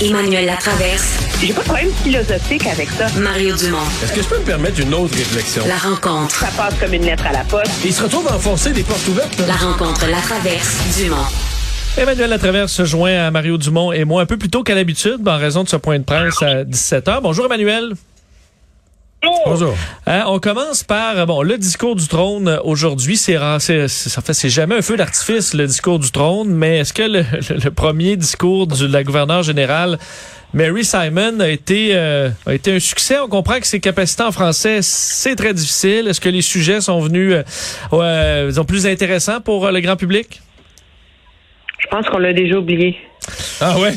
Emmanuel Latraverse. J'ai pas de problème philosophique avec ça. Mario Dumont. Est-ce que je peux me permettre une autre réflexion? La rencontre. Ça passe comme une lettre à la poste. Il se retrouve à enfoncer des portes ouvertes. La rencontre Latraverse. Dumont. Emmanuel Latraverse se joint à Mario Dumont et moi un peu plus tôt qu'à l'habitude en raison de ce point de presse à 17h. Bonjour Emmanuel. Bonjour. Hein, on commence par bon le discours du trône aujourd'hui. C'est ça fait c'est jamais un feu d'artifice le discours du trône, mais est-ce que le, le- le premier discours de la gouverneure générale Mary Simon a été euh, a été un succès? On comprend que ses capacités en français c'est très difficile. Est-ce que les sujets sont venus euh, disons, plus intéressants pour euh, le grand public? Je pense qu'on l'a déjà oublié. Ah ouais?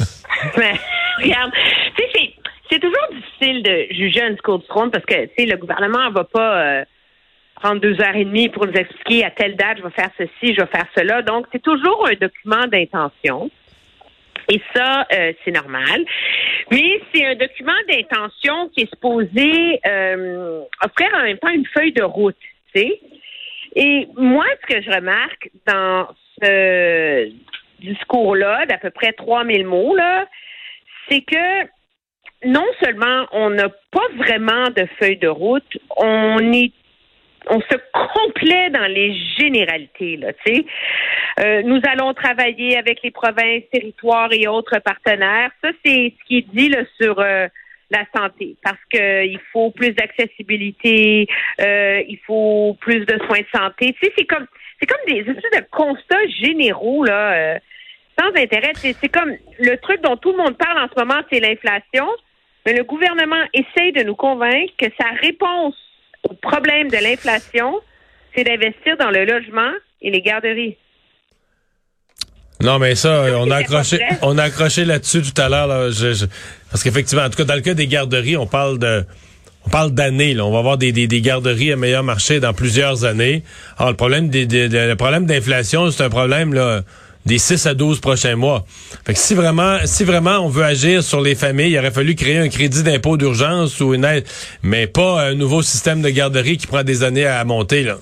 Mais regarde, c'est, toujours difficile de juger un discours du trône parce que, le gouvernement va pas euh, prendre deux heures et demie pour nous expliquer à telle date, je vais faire ceci, je vais faire cela. Donc, c'est toujours un document d'intention. Et ça, euh, c'est normal. Mais c'est un document d'intention qui est supposé euh, offrir en même temps une feuille de route, tu sais. Et moi, ce que je remarque dans ce discours-là, d'à peu près 3000 mots, là, c'est que non seulement on n'a pas vraiment de feuille de route, on est on se complaît dans les généralités, là. Euh, nous allons travailler avec les provinces, territoires et autres partenaires. Ça, c'est ce qui est dit là, sur euh, la santé, parce que il faut plus d'accessibilité, euh, il faut plus de soins de santé. C'est comme c'est comme des espèces de constats généraux là, euh, sans intérêt. C'est comme le truc dont tout le monde parle en ce moment, c'est l'inflation. Mais le gouvernement essaye de nous convaincre que sa réponse au problème de l'inflation, c'est d'investir dans le logement et les garderies. Non, mais ça, on a accroché, on a accroché là-dessus tout à l'heure, là. Je- je- parce qu'effectivement, en tout cas, dans le cas des garderies, on parle de, on parle d'années, là. On va avoir des, des, des garderies à meilleur marché dans plusieurs années. Alors, le problème des, des- de- le problème d'inflation, c'est un problème, là, des 6 à 12 prochains mois. Fait que si vraiment, si vraiment on veut agir sur les familles, il aurait fallu créer un crédit d'impôt d'urgence ou une aide, mais pas un nouveau système de garderie qui prend des années à monter, là.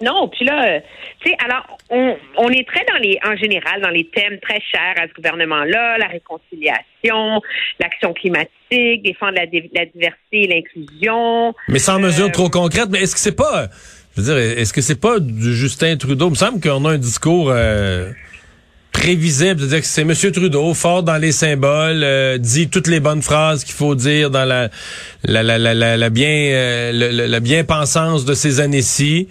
Non, puis là, euh, tu sais, alors, on, on est très dans les, en général, dans les thèmes très chers à ce gouvernement-là, la réconciliation, l'action climatique, défendre la, di- la diversité et l'inclusion. Mais sans Euh, mesure trop concrète, mais est-ce que c'est pas, je veux dire, est-ce que c'est pas du Justin Trudeau? Il me semble qu'on a un discours euh, prévisible, c'est-à-dire que c'est M. Trudeau, fort dans les symboles, euh, dit toutes les bonnes phrases qu'il faut dire dans la la la la, la, la bien euh, bien-pensance de ces années-ci,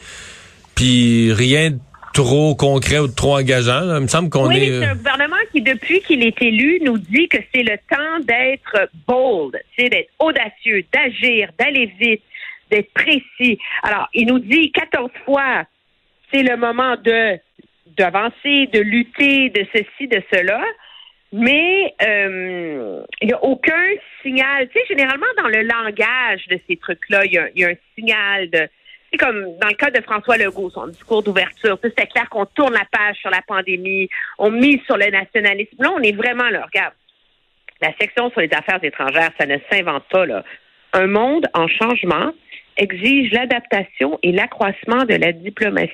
puis rien de trop concret ou de trop engageant. là. Il me semble qu'on oui, est. c'est euh, un gouvernement qui, depuis qu'il est élu, nous dit que c'est le temps d'être bold, c'est d'être audacieux, d'agir, d'aller vite, d'être précis. Alors, il nous dit 14 fois, c'est le moment de d'avancer, de lutter, de ceci, de cela. Mais euh, il n'y a aucun signal. Tu sais, généralement, dans le langage de ces trucs-là, il y a, un signal de. C'est comme dans le cas de François Legault, son discours d'ouverture. C'était clair qu'on tourne la page sur la pandémie, on mise sur le nationalisme. Là, on est vraiment là. Regarde, la section sur les affaires étrangères, ça ne s'invente pas. Là. Un monde en changement exige l'adaptation et l'accroissement de la diplomatie.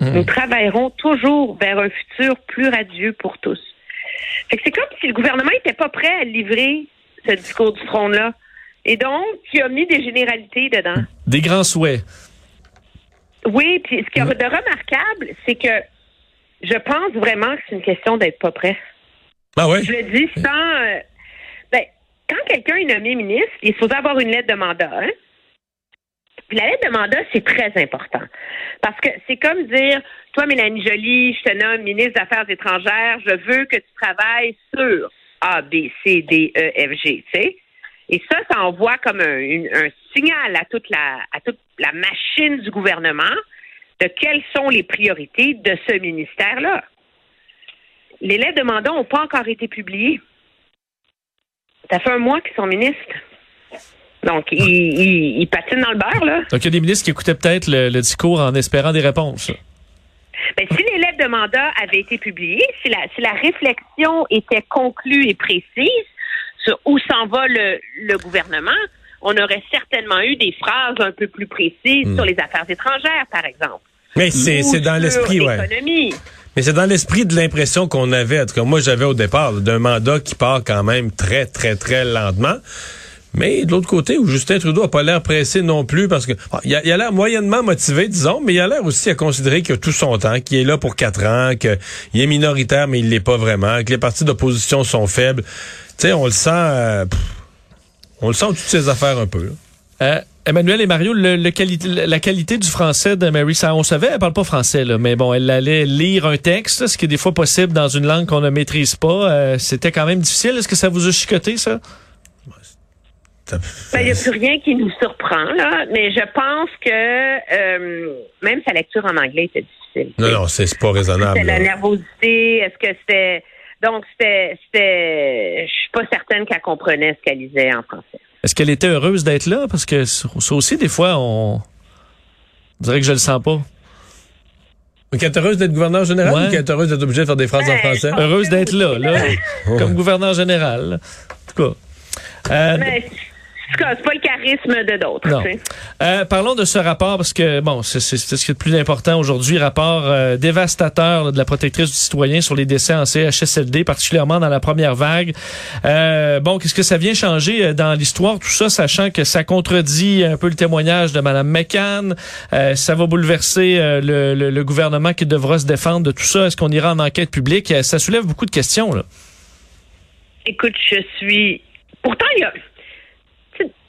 Nous travaillerons toujours vers un futur plus radieux pour tous. C'est comme si le gouvernement n'était pas prêt à livrer ce discours du trône-là. Et donc, il a mis des généralités dedans. Des grands souhaits. Oui, puis ce qu'il y a de remarquable, c'est que je pense vraiment que c'est une question d'être pas prêt. Ah ouais? Je le dis sans. euh, ben, quand quelqu'un est nommé ministre, il supposé avoir une lettre de mandat. Hein? Puis la lettre de mandat, c'est très important. Parce que c'est comme dire Toi, Mélanie Joly, je te nomme ministre des Affaires étrangères, je veux que tu travailles sur A, B, C, D, E, F, G. Tu sais? Et ça, ça envoie comme un signal à toute la à toute la machine du gouvernement de quelles sont les priorités de ce ministère-là. Les lettres de mandat n'ont pas encore été publiées. Ça fait un mois qu'ils sont ministres. Donc, ils, ils, ils patinent dans le beurre, là. Donc il y a des ministres qui écoutaient peut-être le, le discours en espérant des réponses. Ben, si les lettres de mandat avaient été publiées, si la, si la réflexion était conclue et précise sur où s'en va le, le gouvernement, on aurait certainement eu des phrases un peu plus précises sur les affaires étrangères, par exemple. Mais c'est c'est dans l'esprit, ouais. l'économie. Mais c'est dans l'esprit de l'impression qu'on avait, en tout cas moi j'avais au départ, d'un mandat qui part quand même très, très, très lentement. Mais de l'autre côté, où Justin Trudeau a pas l'air pressé non plus, parce que il a l'air moyennement motivé, disons, mais il a l'air aussi à considérer qu'il a tout son temps, qu'il est là pour quatre ans, qu'il est minoritaire, mais il l'est pas vraiment, que les partis d'opposition sont faibles. Tu sais, on le sent, euh, on le sent toutes ces affaires un peu. Euh, Emmanuel et Mario, la qualité du français de Mary, ça, on savait, elle parle pas français, là, mais bon, elle allait lire un texte, ce qui est des fois possible dans une langue qu'on ne maîtrise pas. Euh, c'était quand même difficile. Est-ce que ça vous a chicoté, ça? Il n'y ben, a plus rien qui nous surprend, là, mais je pense que euh, même sa lecture en anglais était difficile. Non, non, c'est pas raisonnable. C'était la nervosité, est-ce que c'était... Donc, c'était... Je suis pas certaine qu'elle comprenait ce qu'elle lisait en français. Est-ce qu'elle était heureuse d'être là? Parce que ça aussi, des fois, on... on dirait que je le sens pas. Qu'elle est heureuse d'être gouverneur général ou qu'elle est heureuse d'être obligée de faire des phrases en français? Heureuse d'être là, là, comme gouverneur général. En tout cas. Euh, c'est pas le charisme de d'autres. Euh, parlons de ce rapport parce que bon, c'est ce qui est le plus important aujourd'hui. Rapport euh, dévastateur de la protectrice du citoyen sur les décès en CHSLD, particulièrement dans la première vague. Euh, bon, qu'est-ce que ça vient changer euh, dans l'histoire tout ça, sachant que ça contredit un peu le témoignage de Madame McCann? Euh, ça va bouleverser le, le, le, gouvernement qui devra se défendre de tout ça. Est-ce qu'on ira en enquête publique? Ça soulève beaucoup de questions là. Écoute, je suis. Pourtant, il y a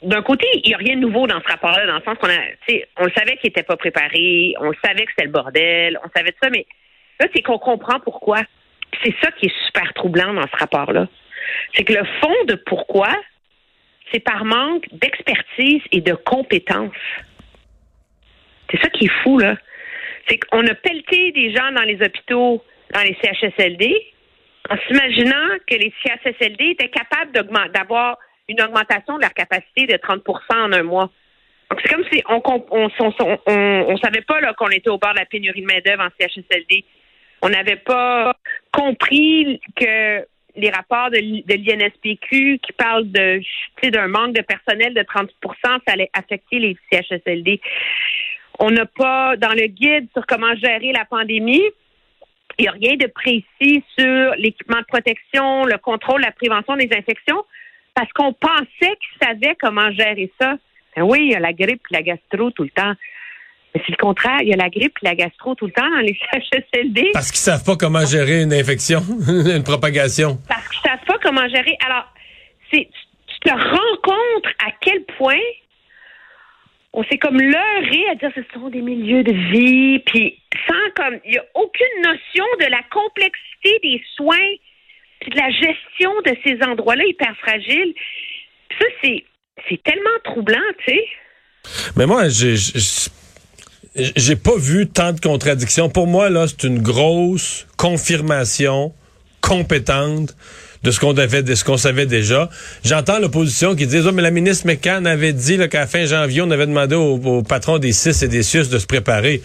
d'un côté, il n'y a rien de nouveau dans ce rapport-là, dans le sens qu'on on le savait qu'il n'était pas préparé, on le savait que c'était le bordel, on savait ça, mais là, c'est qu'on comprend pourquoi. C'est ça qui est super troublant dans ce rapport-là. C'est que le fond de pourquoi, c'est par manque d'expertise et de compétences. C'est ça qui est fou, là. C'est qu'on a pelleté des gens dans les hôpitaux, dans les CHSLD, en s'imaginant que les CHSLD étaient capables d'avoir une augmentation de leur capacité de 30% en un mois. Donc, c'est comme si on on, on, savait pas qu'on était au bord de la pénurie de main-d'œuvre en CHSLD. On n'avait pas compris que les rapports de, l'INSPQ qui parlent d'un manque de personnel de 30% ça allait affecter les CHSLD. On n'a pas, dans le guide sur comment gérer la pandémie, il n'y a rien de précis sur l'équipement de protection, le contrôle, la prévention des infections parce qu'on pensait qu'ils savaient comment gérer ça. Ben oui, il y a la grippe et la gastro tout le temps. Mais c'est le contraire. Il y a la grippe et la gastro tout le temps dans les CHSLD. Parce qu'ils savent pas comment gérer une infection, une propagation. Parce qu'ils savent pas comment gérer. Alors, c'est, tu te rends compte à quel point on s'est comme leurré à dire ce sont des milieux de vie, puis sans comme, il n'y a aucune notion de la complexité des soins la gestion de ces endroits-là hyper fragiles. ça, c'est, c'est tellement troublant, tu sais. Mais moi, j'ai, pas vu tant de contradictions. Pour moi, là, c'est une grosse confirmation compétente de ce qu'on avait, de ce qu'on savait déjà. J'entends l'opposition qui dit, oh, mais la ministre McCann avait dit qu'à fin janvier, on avait demandé au, au patron des CIS et des CIUS de se préparer.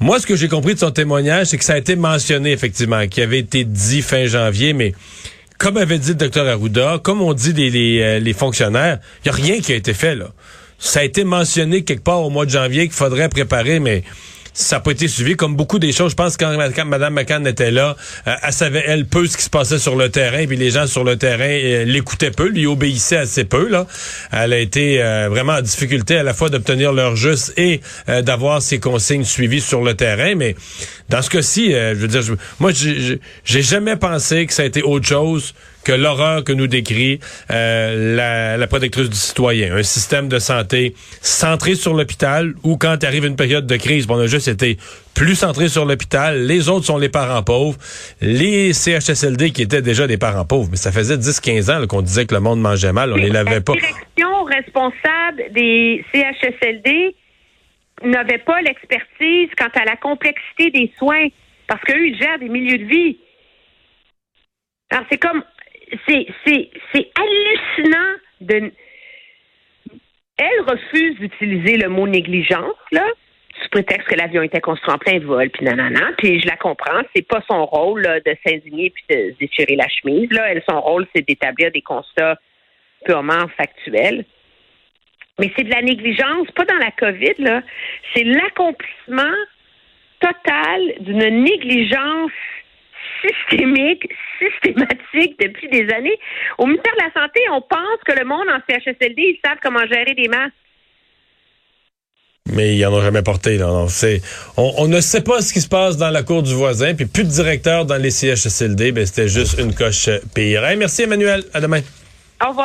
Moi, ce que j'ai compris de son témoignage, c'est que ça a été mentionné, effectivement, qui avait été dit fin janvier, mais comme avait dit le docteur Arruda, comme on dit les, les, euh, les fonctionnaires, il n'y a rien qui a été fait, là. Ça a été mentionné quelque part au mois de janvier qu'il faudrait préparer, mais ça n'a pas été suivi comme beaucoup des choses. Je pense que quand Mme McCann était là, euh, elle savait, elle, peu ce qui se passait sur le terrain, puis les gens sur le terrain euh, l'écoutaient peu, lui obéissaient assez peu. Là. Elle a été euh, vraiment en difficulté à la fois d'obtenir leur juste et d'avoir ses consignes suivies sur le terrain. Mais dans ce cas-ci, je veux dire, moi, j'ai jamais pensé que ça a été autre chose que l'horreur que nous décrit euh, la, la, protectrice du citoyen. Un système de santé centré sur l'hôpital où quand arrive une période de crise, bon, on a juste été plus centré sur l'hôpital. Les autres sont les parents pauvres. Les CHSLD qui étaient déjà des parents pauvres. Mais ça faisait 10-15 ans qu'on disait que le monde mangeait mal. On les lavait pas. La direction responsable des CHSLD n'avait pas l'expertise quant à la complexité des soins parce qu'eux, ils gèrent des milieux de vie. Alors, c'est comme c'est, c'est, c'est hallucinant de. Elle refuse d'utiliser le mot négligence, là, sous prétexte que l'avion était construit en plein vol, puis nanana. Puis je la comprends, c'est pas son rôle de s'indigner puis de se déchirer la chemise. Là, elle, son rôle, c'est d'établir des constats purement factuels. Mais c'est de la négligence, pas dans la COVID, là. C'est l'accomplissement totale d'une négligence systémique, systématique depuis des années. Au ministère de la Santé, on pense que le monde en CHSLD, ils savent comment gérer des masques. Mais ils en ont jamais porté. Là. On, on, ne sait pas ce qui se passe dans la cour du voisin, puis plus de directeur dans les CHSLD. Ben, c'était juste une coche pire. Hey, merci Emmanuel. À demain. Au revoir.